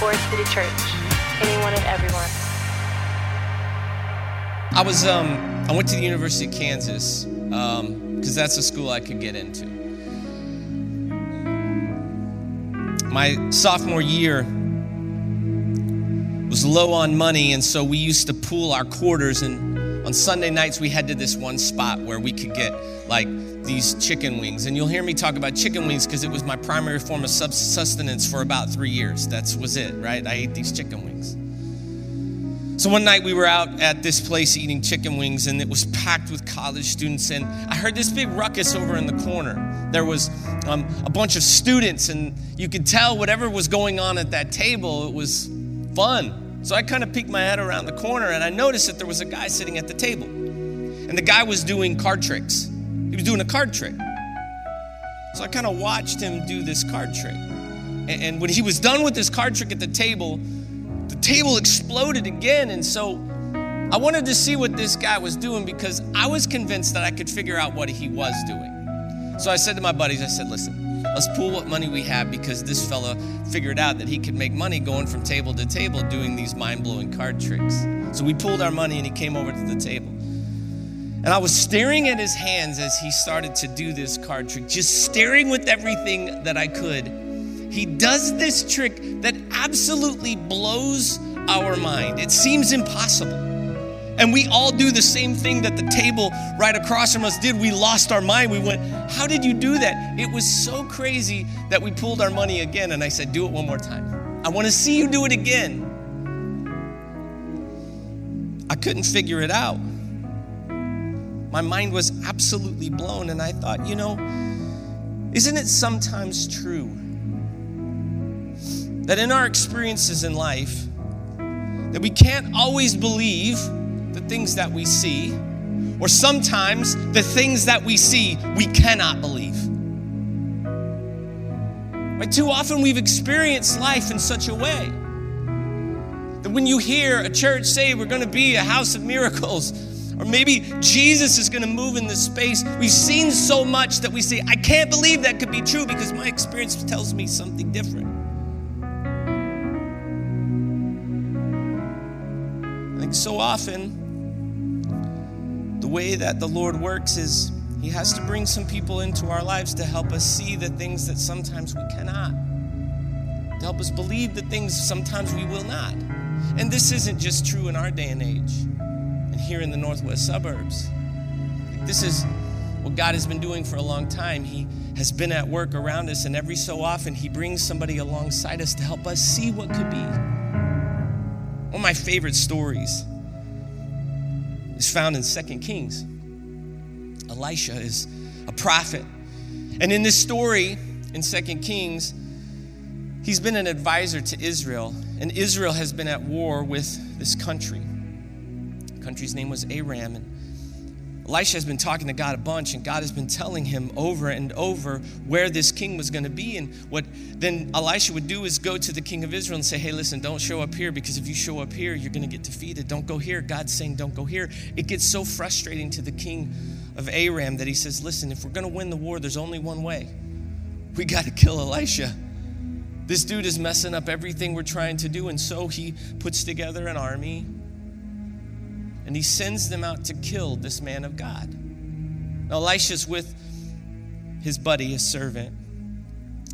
Forest City Church. Anyone and everyone. I was um, I went to the University of Kansas because um, that's a school I could get into. My sophomore year was low on money, and so we used to pool our quarters. And on Sunday nights, we head to this one spot where we could get like these chicken wings. And you'll hear me talk about chicken wings because it was my primary form of sustenance for about three years. That was it, right? I ate these chicken wings. So one night we were out at this place eating chicken wings, and it was packed with college students. And I heard this big ruckus over in the corner. There was um, a bunch of students, and you could tell whatever was going on at that table, it was fun. So I kind of peeked my head around the corner, and I noticed that there was a guy sitting at the table. And the guy was doing card tricks. He was doing a card trick. So I kind of watched him do this card trick. And when he was done with this card trick at the table, the table exploded again. And so I wanted to see what this guy was doing because I was convinced that I could figure out what he was doing. So I said to my buddies, I said, listen, let's pool what money we have because this fella figured out that he could make money going from table to table doing these mind blowing card tricks. So we pooled our money and he came over to the table. And I was staring at his hands as he started to do this card trick, just staring with everything that I could he does this trick that absolutely blows our mind. It seems impossible. And we all do the same thing that the table right across from us did. We lost our mind. We went, How did you do that? It was so crazy that we pulled our money again. And I said, Do it one more time. I want to see you do it again. I couldn't figure it out. My mind was absolutely blown. And I thought, you know, isn't it sometimes true that in our experiences in life that we can't always believe the things that we see or sometimes the things that we see we cannot believe right too often we've experienced life in such a way that when you hear a church say we're going to be a house of miracles or maybe Jesus is going to move in this space. We've seen so much that we say, I can't believe that could be true because my experience tells me something different. I think so often the way that the Lord works is He has to bring some people into our lives to help us see the things that sometimes we cannot, to help us believe the things sometimes we will not. And this isn't just true in our day and age and here in the northwest suburbs. This is what God has been doing for a long time. He has been at work around us, and every so often, He brings somebody alongside us to help us see what could be. One of my favorite stories is found in Second Kings. Elisha is a prophet. And in this story in Second Kings, he's been an advisor to Israel, and Israel has been at war with this country. Country's name was Aram, and Elisha has been talking to God a bunch, and God has been telling him over and over where this king was going to be. And what then Elisha would do is go to the king of Israel and say, Hey, listen, don't show up here because if you show up here, you're going to get defeated. Don't go here. God's saying, Don't go here. It gets so frustrating to the king of Aram that he says, Listen, if we're going to win the war, there's only one way. We got to kill Elisha. This dude is messing up everything we're trying to do. And so he puts together an army and he sends them out to kill this man of God. Now, Elisha's with his buddy, his servant.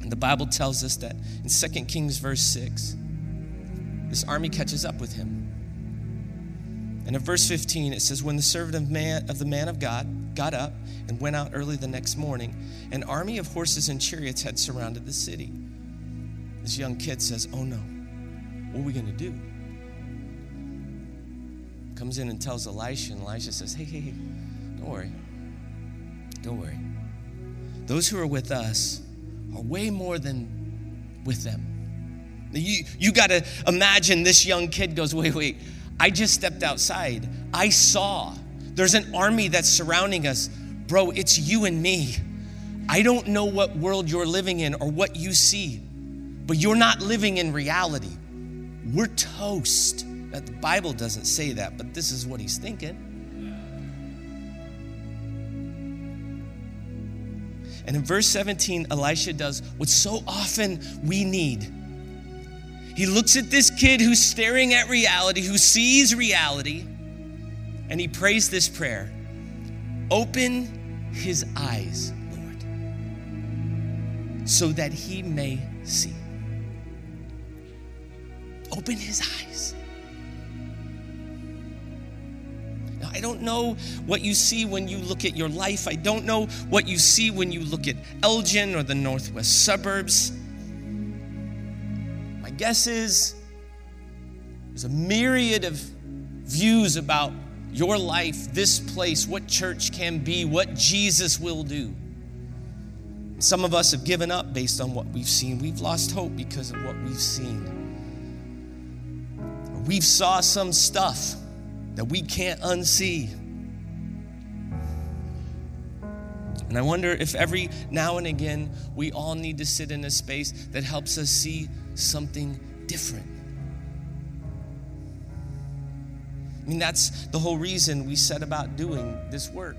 And the Bible tells us that in 2 Kings, verse 6, this army catches up with him. And in verse 15, it says, When the servant of, man, of the man of God got up and went out early the next morning, an army of horses and chariots had surrounded the city. This young kid says, Oh no, what are we going to do? Comes in and tells Elisha, and Elisha says, Hey, hey, hey, don't worry. Don't worry. Those who are with us are way more than with them. You, you got to imagine this young kid goes, Wait, wait, I just stepped outside. I saw there's an army that's surrounding us. Bro, it's you and me. I don't know what world you're living in or what you see, but you're not living in reality. We're toast. The Bible doesn't say that, but this is what he's thinking. And in verse 17, Elisha does what so often we need. He looks at this kid who's staring at reality, who sees reality, and he prays this prayer Open his eyes, Lord, so that he may see. Open his eyes. I don't know what you see when you look at your life. I don't know what you see when you look at Elgin or the northwest suburbs. My guess is there's a myriad of views about your life, this place, what church can be, what Jesus will do. Some of us have given up based on what we've seen. We've lost hope because of what we've seen. We've saw some stuff that we can't unsee. And I wonder if every now and again we all need to sit in a space that helps us see something different. I mean, that's the whole reason we set about doing this work.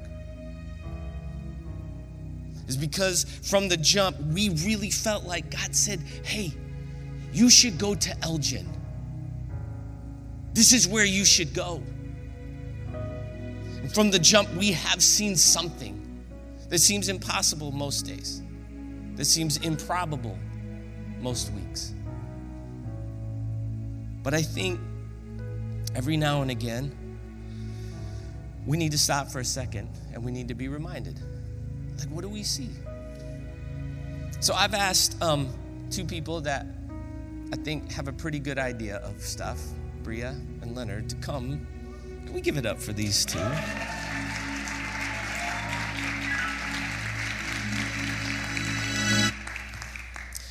Is because from the jump, we really felt like God said, hey, you should go to Elgin. This is where you should go. From the jump, we have seen something that seems impossible most days, that seems improbable most weeks. But I think every now and again, we need to stop for a second and we need to be reminded like, what do we see? So I've asked um, two people that I think have a pretty good idea of stuff, Breah and Leonard, to come. Can we give it up for these two?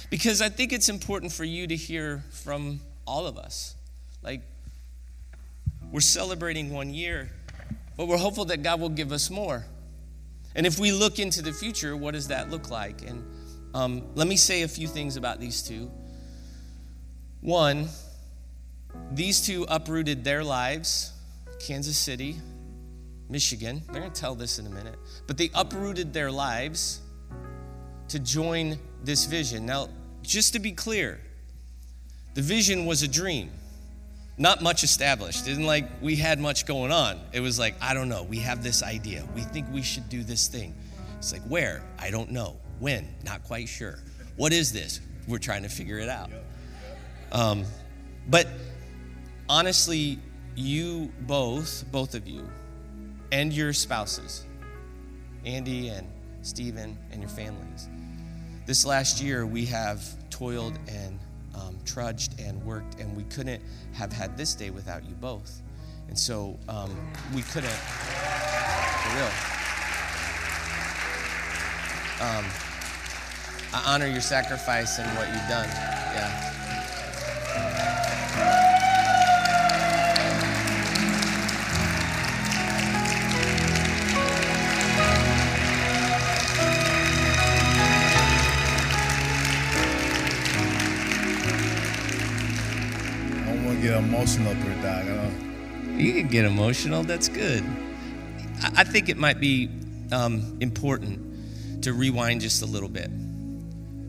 Because I think it's important for you to hear from all of us. Like, we're celebrating one year, but we're hopeful that God will give us more. And if we look into the future, what does that look like? And um, let me say a few things about these two. One, these two uprooted their lives, Kansas City, Michigan. They're going to tell this in a minute. But they uprooted their lives to join this vision. Now, just to be clear, the vision was a dream not much established. It isn't like we had much going on. It was like, I don't know, we have this idea. We think we should do this thing. It's like, where? I don't know. When? Not quite sure. What is this? We're trying to figure it out. Um, but honestly, you both, both of you, and your spouses, Andy and Stephen, and your families, this last year we have toiled and um, trudged and worked, and we couldn't have had this day without you both. And so um, we couldn't, for real. Um, I honor your sacrifice and what you've done. Yeah. Emotional dog. You can get emotional. That's good. I think it might be um, important to rewind just a little bit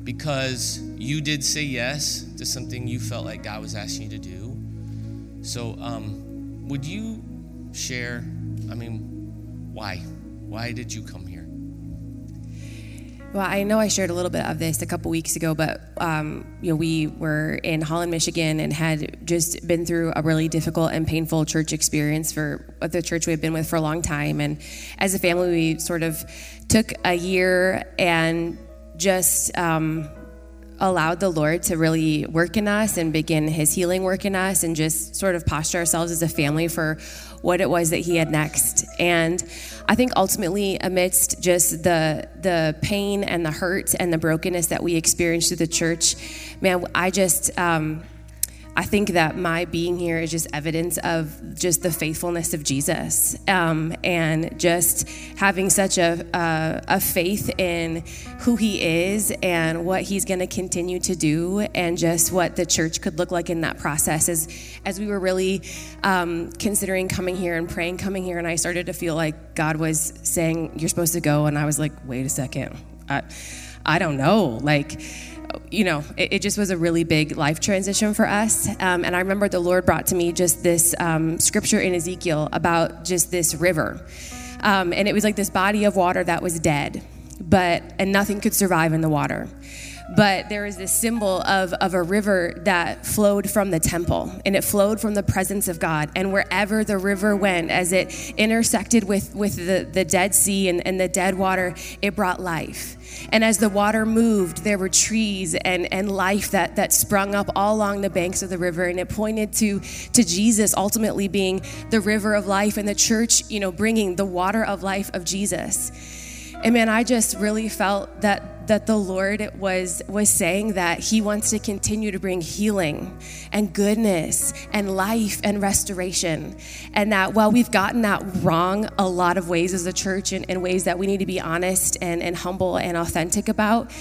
because you did say yes to something you felt like God was asking you to do. So, um, would you share? I mean, why? Why did you come here? Well, I know I shared a little bit of this a couple weeks ago, but um, you know we were in Holland, Michigan, and had just been through a really difficult and painful church experience for the church we had been with for a long time. And as a family, we sort of took a year and just um, allowed the Lord to really work in us and begin His healing work in us, and just sort of posture ourselves as a family for what it was that He had next. And I think ultimately, amidst just the the pain and the hurt and the brokenness that we experienced through the church, man, I just. Um, I think that my being here is just evidence of just the faithfulness of Jesus um, and just having such a, a, a, faith in who he is and what he's going to continue to do and just what the church could look like in that process. As, as we were really um, considering coming here and praying coming here, and I started to feel like God was saying, You're supposed to go. And I was like, Wait a second. I, I don't know. Like, you know, it, it just was a really big life transition for us. Um, and I remember the Lord brought to me just this um, scripture in Ezekiel about just this river. Um, and it was like this body of water that was dead, but, and nothing could survive in the water but there is this symbol of, of a river that flowed from the temple and it flowed from the presence of God. And wherever the river went, as it intersected with, with the, the Dead Sea and, and the dead water, it brought life. And as the water moved, there were trees and, and life that, that sprung up all along the banks of the river. And it pointed to, to Jesus ultimately being the river of life and the church, you know, bringing the water of life of Jesus. And man, I just really felt that that the Lord was was saying that he wants to continue to bring healing and goodness and life and restoration. And that while we've gotten that wrong a lot of ways as a church and in ways that we need to be honest and, and humble and authentic about,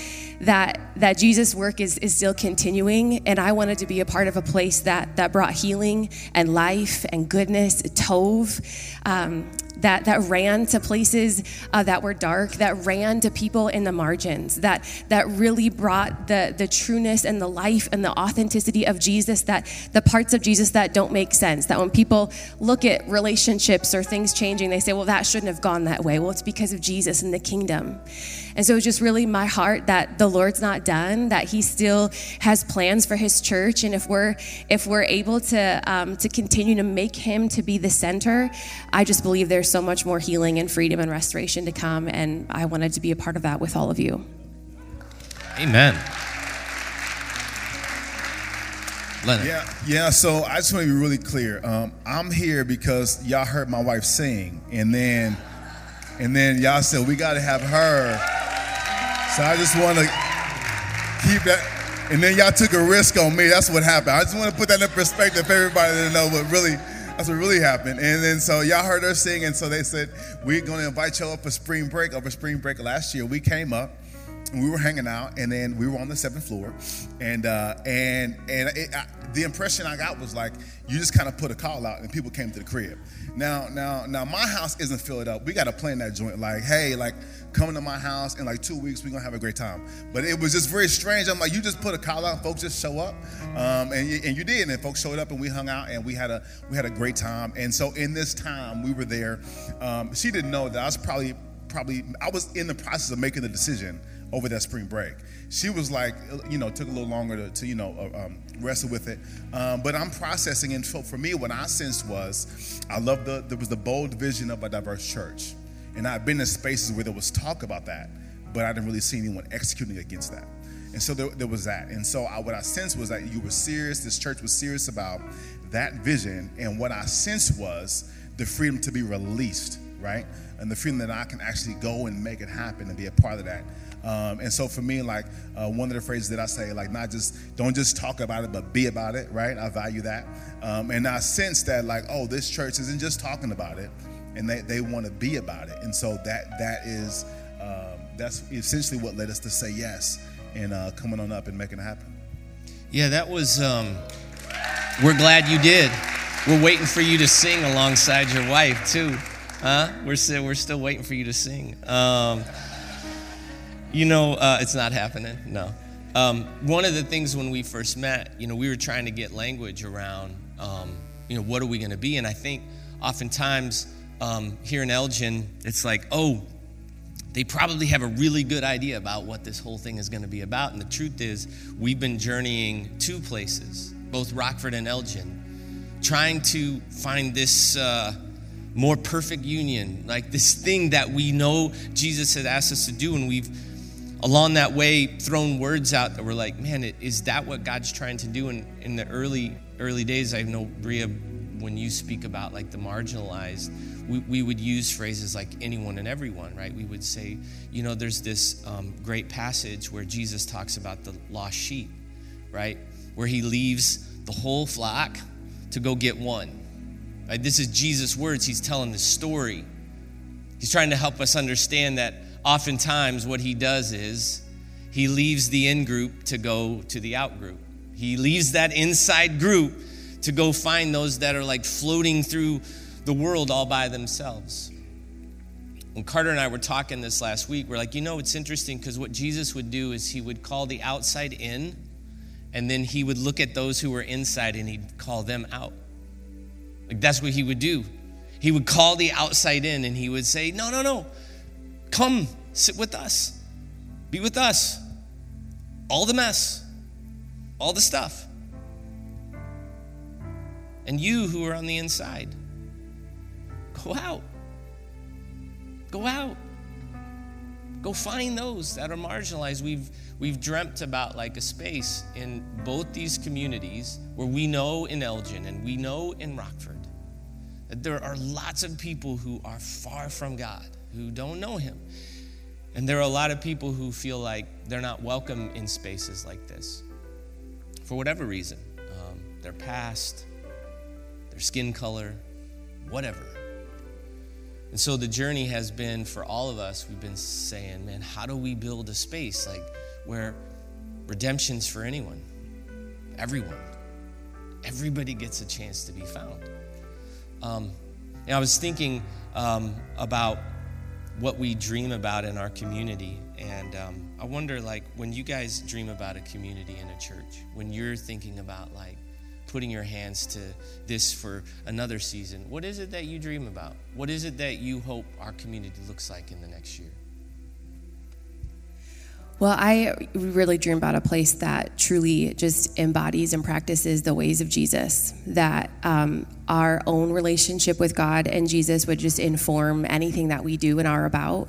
that that Jesus' work is, is still continuing. And I wanted to be a part of a place that that brought healing and life and goodness, Tov. Um, that, that ran to places uh, that were dark, that ran to people in the margins, that, that really brought the, the trueness and the life and the authenticity of Jesus, that the parts of Jesus that don't make sense, that when people look at relationships or things changing, they say, well, that shouldn't have gone that way. Well, it's because of Jesus and the kingdom. And so it's just really my heart that the Lord's not done, that He still has plans for His church, and if we're if we're able to um, to continue to make Him to be the center, I just believe there's so much more healing and freedom and restoration to come, and I wanted to be a part of that with all of you. Amen. Leonard. Yeah, yeah. So I just want to be really clear. Um, I'm here because y'all heard my wife sing, and then, and then y'all said we got to have her so I just want to keep that. And then y'all took a risk on me. That's what happened. I just want to put that in perspective for everybody to know what really, that's what really happened. And then so y'all heard her sing, and so they said, we're going to invite y'all up for spring break. Over spring break last year, we came up we were hanging out, and then we were on the seventh floor, and uh, and and it, I, the impression I got was like you just kind of put a call out, and people came to the crib. Now, now, now, my house isn't filled up. We got to plan that joint. Like, hey, like, coming to my house in like two weeks. We're gonna have a great time. But it was just very strange. I'm like, you just put a call out, folks just show up, um, and you, and you did, and folks showed up, and we hung out, and we had a we had a great time. And so in this time, we were there. Um, she didn't know that I was probably probably I was in the process of making the decision over that spring break. She was like, you know, took a little longer to, to you know, uh, um, wrestle with it. Um, but I'm processing, and so for me, what I sensed was, I love the there was the bold vision of a diverse church, and I've been in spaces where there was talk about that, but I didn't really see anyone executing against that. And so there, there was that. And so I, what I sensed was that you were serious. This church was serious about that vision, and what I sensed was the freedom to be released, right? And the freedom that I can actually go and make it happen and be a part of that. Um, and so for me, like uh, one of the phrases that I say, like not just don't just talk about it, but be about it, right? I value that, um, and I sense that like, oh, this church isn't just talking about it, and they, they want to be about it, and so that that is um, that's essentially what led us to say yes and uh, coming on up and making it happen. Yeah, that was. Um, we're glad you did. We're waiting for you to sing alongside your wife too, huh? We're still we're still waiting for you to sing. Um, you know, uh, it's not happening. No. Um, one of the things when we first met, you know, we were trying to get language around, um, you know, what are we going to be? And I think oftentimes um, here in Elgin, it's like, oh, they probably have a really good idea about what this whole thing is going to be about. And the truth is, we've been journeying two places, both Rockford and Elgin, trying to find this. Uh, more perfect union, like this thing that we know Jesus has asked us to do, and we've along that way thrown words out that were like, man, is that what God's trying to do? In, in the early early days, I know Breah, when you speak about like the marginalized, we, we would use phrases like anyone and everyone, right? We would say, you know, there's this um, great passage where Jesus talks about the lost sheep, right? Where he leaves the whole flock to go get one. Right? This is Jesus' words. He's telling the story. He's trying to help us understand that oftentimes what he does is he leaves the in group to go to the out group. He leaves that inside group to go find those that are like floating through the world all by themselves. when Carter and I were talking this last week, we're like, you know, it's interesting because what Jesus would do is he would call the outside in, and then he would look at those who were inside and he'd call them out. Like that's what he would do. He would call the outside in and he would say, No, no, no, come sit with us, be with us. All the mess, all the stuff. And you who are on the inside, go out. Go out. Go find those that are marginalized. We've we've dreamt about like a space in both these communities where we know in Elgin and we know in Rockford that there are lots of people who are far from God, who don't know Him. And there are a lot of people who feel like they're not welcome in spaces like this for whatever reason um, their past, their skin color, whatever. And so the journey has been for all of us, we've been saying, man, how do we build a space like where redemption's for anyone, everyone, everybody gets a chance to be found. Um, and I was thinking um, about what we dream about in our community, and um, I wonder, like, when you guys dream about a community in a church, when you're thinking about like putting your hands to this for another season, what is it that you dream about? What is it that you hope our community looks like in the next year? Well, I really dream about a place that truly just embodies and practices the ways of Jesus, that um, our own relationship with God and Jesus would just inform anything that we do and are about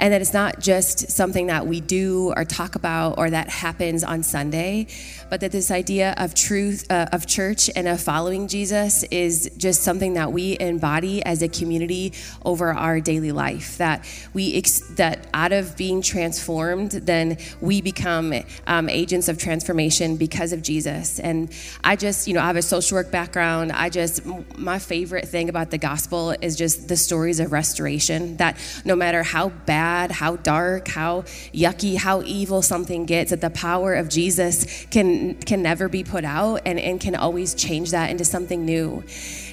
and that it's not just something that we do or talk about or that happens on Sunday, but that this idea of truth uh, of church and of following Jesus is just something that we embody as a community over our daily life. That we ex- that out of being transformed, then we become um, agents of transformation because of Jesus. And I just, you know, I have a social work background. I just my favorite thing about the gospel is just the stories of restoration. That no matter how bad bad, how dark, how yucky, how evil something gets, that the power of Jesus can can never be put out and, and can always change that into something new.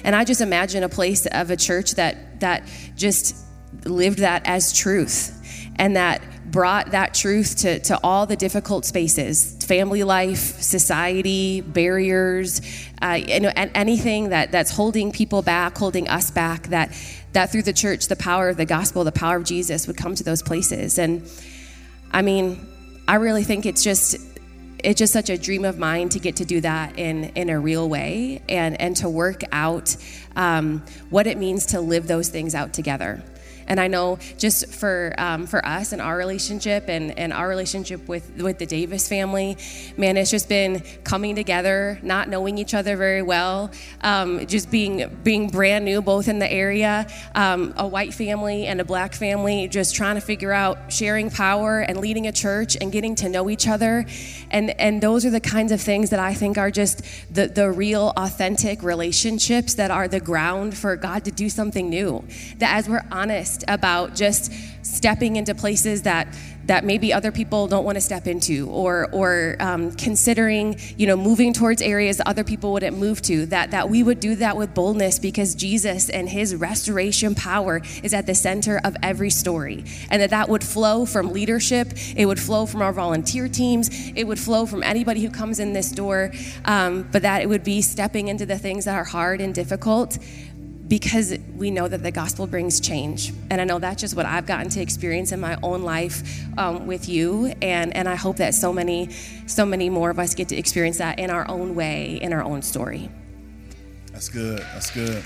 And I just imagine a place of a church that that just lived that as truth and that brought that truth to, to all the difficult spaces family life society barriers uh, know, and anything that, that's holding people back holding us back that that through the church, the power of the gospel, the power of Jesus would come to those places. And I mean, I really think it's just it's just such a dream of mine to get to do that in in a real way and and to work out um, what it means to live those things out together. And I know just for um, for us and our relationship and, and our relationship with with the Davis family, man, it's just been coming together, not knowing each other very well, um, just being being brand new both in the area, um, a white family and a black family, just trying to figure out sharing power and leading a church and getting to know each other, and and those are the kinds of things that I think are just the the real authentic relationships that are the ground for God to do something new. That as we're honest honest about just stepping into places that that maybe other people don't want to step into or or um, considering you know moving towards areas other people wouldn't move to that that we would do that with boldness because jesus and his restoration power is at the center of every story. And that that would flow from leadership it would flow from our volunteer teams it would flow from anybody who comes in this door um, but that it would be stepping into the things that are hard and difficult because we know that the gospel brings change. And I know that's just what I've gotten to experience in my own life um, with you. And, and I hope that so many, so many more of us get to experience that in our own way, in our own story. That's good. That's good.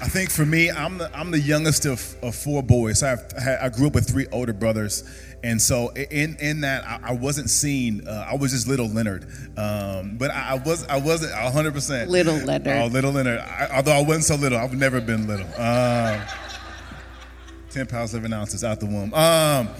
I think for me, I'm the, I'm the youngest of, of four boys. I, I grew up with three older brothers. And so in in that I, I wasn't seen. Uh, I was just little Leonard, um, but I, I, was I wasn't hundred percent little Leonard. Oh, little Leonard. I, although I wasn't so little, I've never been little. Um, Ten pounds seven ounces out the womb. Um,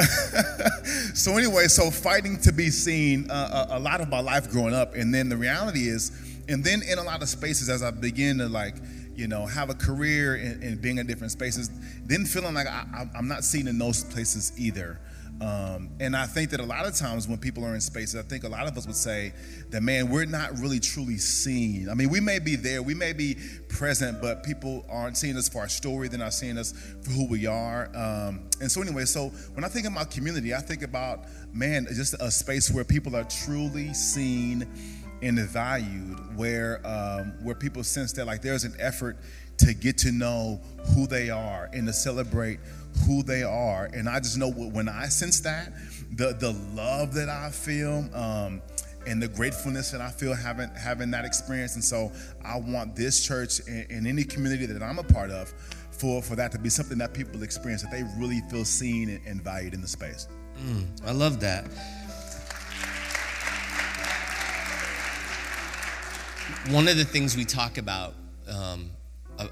so anyway, so fighting to be seen uh, a, a lot of my life growing up, and then the reality is, and then in a lot of spaces as I begin to like you know, have a career and, being in different spaces, then feeling like I, am not seen in those places either. Um, and I think that a lot of times when people are in spaces, I think a lot of us would say that, man, we're not really truly seen. I mean, we may be there, we may be present, but people aren't seeing us for our story, they're not seeing us for who we are. Um, and so, anyway, so when I think about community, I think about, man, just a space where people are truly seen and valued, where, um, where people sense that, like, there's an effort to get to know who they are and to celebrate who they are. And I just know when I sense that, the the love that I feel, um, and the gratefulness that I feel having having that experience. And so I want this church and, and any community that I'm a part of for for that to be something that people experience that they really feel seen and, valued in the space. Mm, I love that. One of the things we talk about um,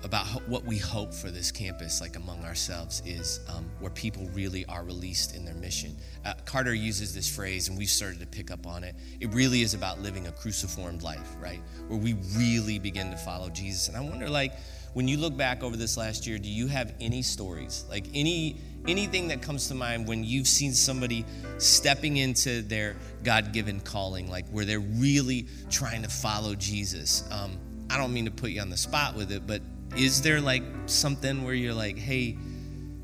about what we hope for this campus, like among ourselves, is um, where people really are released in their mission. Uh, Carter uses this phrase, and we've started to pick up on it. It really is about living a cruciformed life, right? Where we really begin to follow Jesus. And I wonder, like, when you look back over this last year, do you have any stories, like any anything that comes to mind when you've seen somebody stepping into their God-given calling, like where they're really trying to follow Jesus? Um, I don't mean to put you on the spot with it, but is there like something where you're like, hey,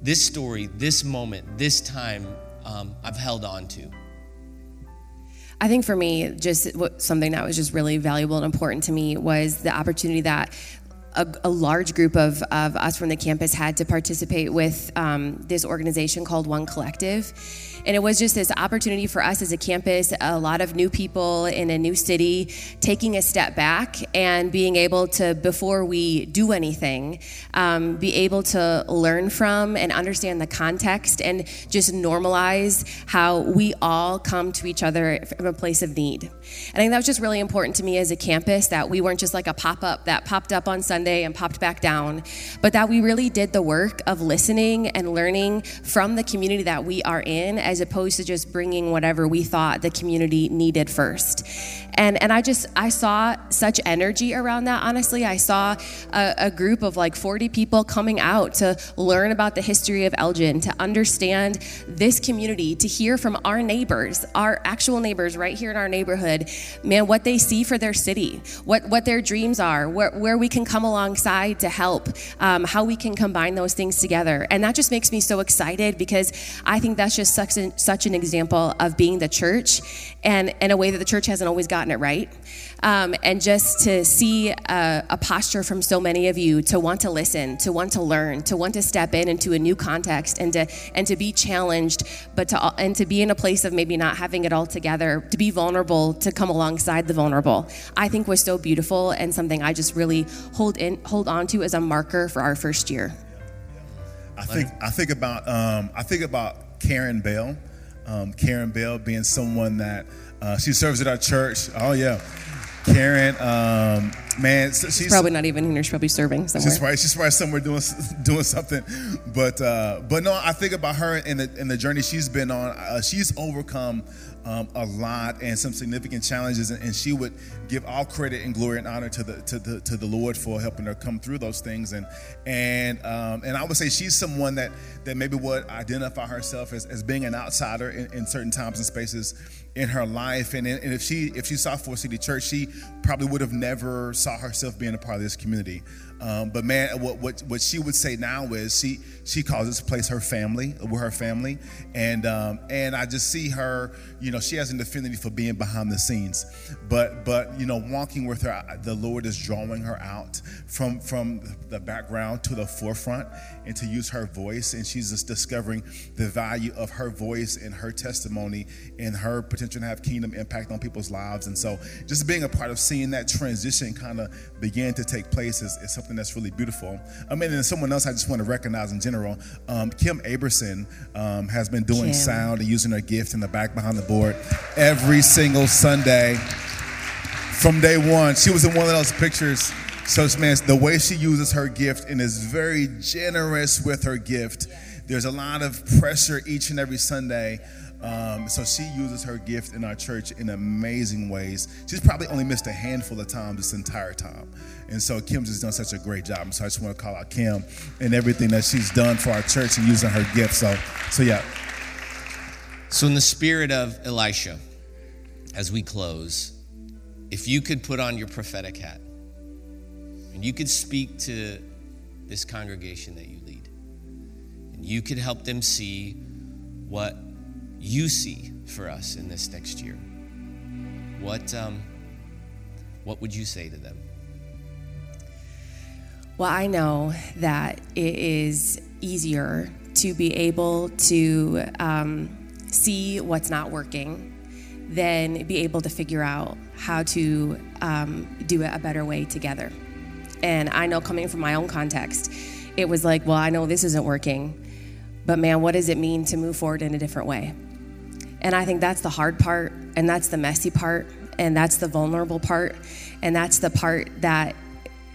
this story, this moment, this time, um, I've held on to? I think for me, just something that was just really valuable and important to me was the opportunity that a, a, large group of, of us from the campus had to participate with um, this organization called One Collective. And it was just this opportunity for us as a campus, a lot of new people in a new city, taking a step back and being able to, before we do anything, um, be able to learn from and understand the context and just normalize how we all come to each other from a place of need. And I think that was just really important to me as a campus that we weren't just like a pop up that popped up on Sunday and popped back down, but that we really did the work of listening and learning from the community that we are in as opposed to just bringing whatever we thought the community needed first. And, and I just, I saw such energy around that, honestly. I saw a, a group of like 40 people coming out to learn about the history of Elgin, to understand this community, to hear from our neighbors, our actual neighbors right here in our neighborhood, man, what they see for their city, what, what their dreams are, where, where we can come alongside to help, um, how we can combine those things together. And that just makes me so excited because I think that's just such an, such an example of being the church and in a way that the church hasn't always gotten it right. Um, and just to see a, a, posture from so many of you to want to listen, to want to learn, to want to step in into a new context, and to and to be challenged, but to and to be in a place of maybe not having it all together, to be vulnerable, to come alongside the vulnerable. I think was so beautiful and something I just really hold in hold on to as a marker for our first year. I think I think about um, I think about Karen Bell. Um, Karen Bell being someone that uh, she serves at our church. Oh yeah, Karen, um, man, she's, she's, probably not even here. She's probably serving somewhere. She's probably, she's probably somewhere doing doing something. But uh, but no, I think about her and the in the journey she's been on. Uh, she's overcome um, a lot and some significant challenges, and, and, she would give all credit and glory and honor to the to the to the Lord for helping her come through those things. And and um, and I would say she's someone that that maybe would identify herself as, as being an outsider in, in certain times and spaces in her life. And, and if she if she saw Forest City Church, she probably would have never saw herself being a part of this community. Um, but man, what, what what she would say now is she she calls this place her family, with her family, and um, and I just see her. You know, she has an affinity for being behind the scenes, but but you know, walking with her, the Lord is drawing her out from from the background to the forefront, and to use her voice, and she's just discovering the value of her voice and her testimony and her potential to have kingdom impact on people's lives. And so, just being a part of seeing that transition kind of begin to take place is, is something something that's really beautiful. I mean, and someone else I just want to recognize in general, um, Kim Aberson um, has been doing Kim. sound and using her gift in the back behind the board every single Sunday from day one. She was in one of those pictures. So, man, the way she uses her gift and is very generous with her gift. There's a lot of pressure each and every Sunday um, so she uses her gift in our church in amazing ways. She's probably only missed a handful of times this entire time. And so Kim's just done such a great job. So I just want to call out Kim and everything that she's done for our church and using her gift. So, so yeah. So, in the spirit of Elisha, as we close, if you could put on your prophetic hat and you could speak to this congregation that you lead, and you could help them see what you see for us in this next year, what, um, what would you say to them? Well, I know that it is easier to be able to um, see what's not working than be able to figure out how to um, do it a better way together. And I know coming from my own context, it was like, well, I know this isn't working, but man, what does it mean to move forward in a different way? And I think that's the hard part, and that's the messy part, and that's the vulnerable part, and that's the part that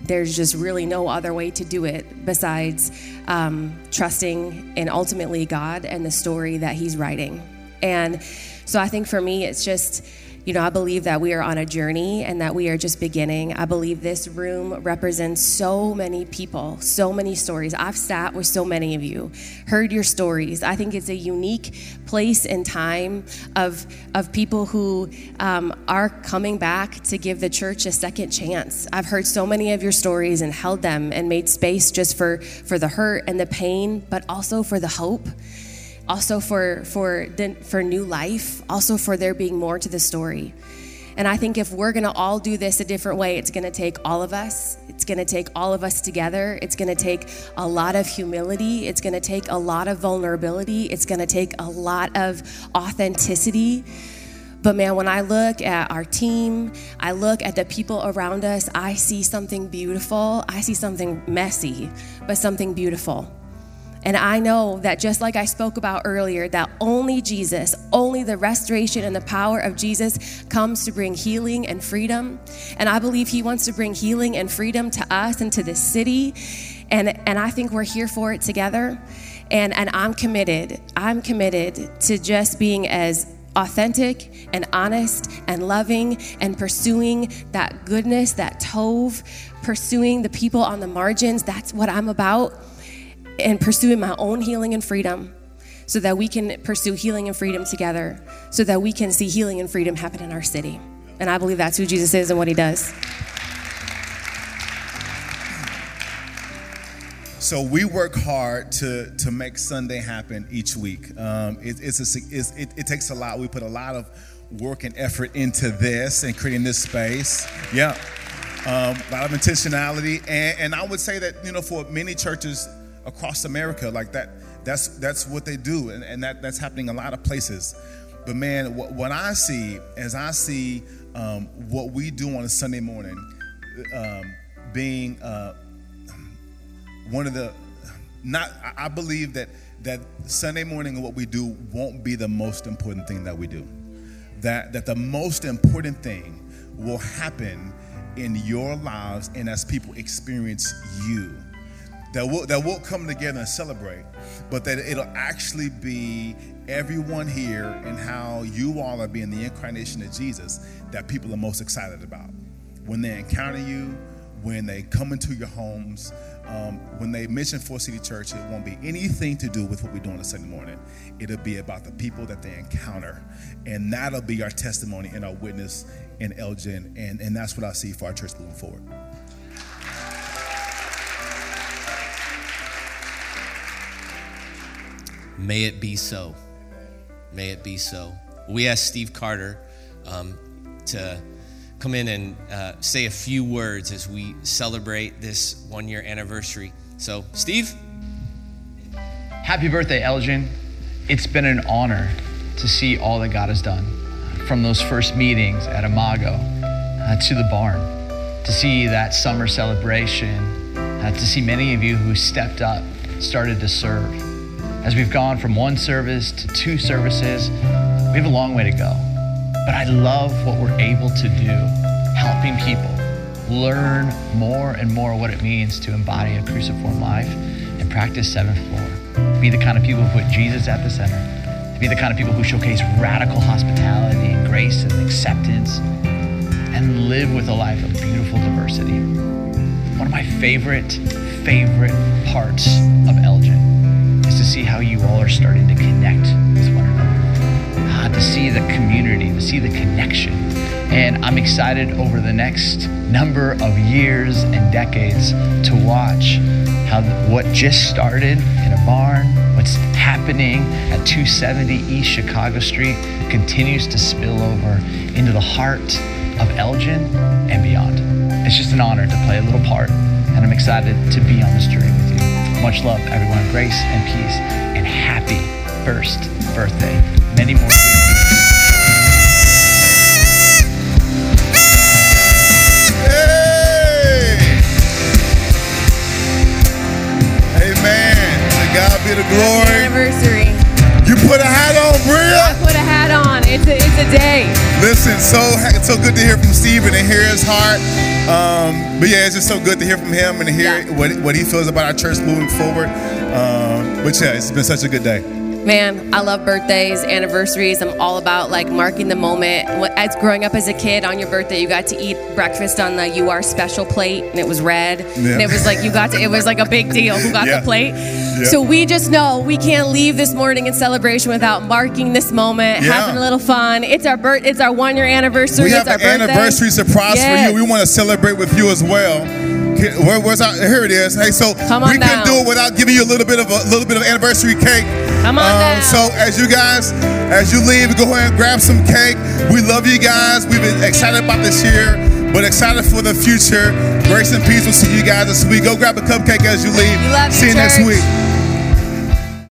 there's just really no other way to do it besides um, trusting in ultimately God and the story that He's writing. And so I think for me, it's just, you know, I believe that we are on a journey and that we are just beginning. I believe this room represents so many people, so many stories. I've sat with so many of you, heard your stories. I think it's a unique place and time of, of people who um, are coming back to give the church a second chance. I've heard so many of your stories and held them and made space just for, for the hurt and the pain, but also for the hope also for for for new life, also for there being more to the story. And I think if we're going to all do this a different way, it's going to take all of us. It's going to take all of us together. It's going to take a lot of humility. It's going to take a lot of vulnerability. It's going to take a lot of authenticity. But man, when I look at our team, I look at the people around us, I see something beautiful. I see something messy, but something beautiful. And I know that just like I spoke about earlier, that only Jesus, only the restoration and the power of Jesus comes to bring healing and freedom. And I believe He wants to bring healing and freedom to us and to this city. And, and I think we're here for it together. And, and I'm committed. I'm committed to just being as authentic and honest and loving and pursuing that goodness, that tov, pursuing the people on the margins. That's what I'm about and pursuing my own healing and freedom so that we can pursue healing and freedom together, so that we can see healing and freedom happen in our city. And I believe that's who Jesus is and what he does. So we work hard to to make Sunday happen each week. Um, it, it's a, it's, it, it takes a lot. We put a lot of work and effort into this and creating this space. Yeah, um, a lot of intentionality, and, and I would say that you know for many churches across America. Like that, that's that's what they do, and, and that that's happening a lot of places. But man, what, what I see as I see um, what we do on a Sunday morning, um, being uh, one of the not, I believe that that Sunday morning and what we do won't be the most important thing that we do. That that the most important thing will happen in your lives and as people experience you that we'll, that we'll come together and celebrate, but that it'll actually be everyone here and how you all are being the incarnation of Jesus that people are most excited about. When they encounter you, when they come into your homes, um, when they mention Forest City Church, it won't be anything to do with what we do on a Sunday morning. It'll be about the people that they encounter. And that'll be our testimony and our witness in Elgin. And, and that's what I see for our church moving forward. May it be so. May it be so. We asked Steve Carter um, to come in and uh, say a few words as we celebrate this one year anniversary. So, Steve? Happy birthday, Elgin. It's been an honor to see all that God has done from those first meetings at Imago uh, to the barn, to see that summer celebration, uh, to see many of you who stepped up, started to serve as we've gone from one service to two services, we have a long way to go. But I love what we're able to do, helping people learn more and more what it means to embody a cruciform life and practice seventh floor. Be the kind of people who put Jesus at the center, to be the kind of people who showcase radical hospitality, grace, and acceptance, and live with a life of beautiful diversity. One of my favorite, favorite parts of Elgin to see how you all are starting to connect with one another. Uh, to see the community, to see the connection. And I'm excited over the next number of years and decades to watch how what just started in a barn, what's happening at 270 East Chicago Street continues to spill over into the heart of Elgin and beyond. It's just an honor to play a little part, and I'm excited to be on this journey. Much love, everyone. Grace and peace, and happy first birthday. Many more. God be the glory. anniversary. Listen, so it's so good to hear from Stephen and hear his heart. Um, but yeah, it's just so good to hear from him and hear yeah. what what he feels about our church moving forward. Um, but yeah, it's been such a good day. Man, I love birthdays, anniversaries. I'm all about like marking the moment. As growing up as a kid, on your birthday, you got to eat breakfast on the You Are Special plate, and it was red. Yeah. And it was like you got to. It was like a big deal who got yeah. the plate. Yeah. So we just know we can't leave this morning in celebration without marking this moment, having a little fun. It's our birth. It's our one year anniversary. We have it's an anniversary surprise yes. for you. We want to celebrate with you as well. Where, where's our, here it is. Hey, so we can do it without giving you a little bit of a little bit of anniversary cake. Come on um, down. So as you guys, as you leave, go ahead and grab some cake. We love you guys. We've been excited about this year, but excited for the future. Grace and peace. We'll see you guys this week. Go grab a cupcake as you leave. We love you, see you church. next week.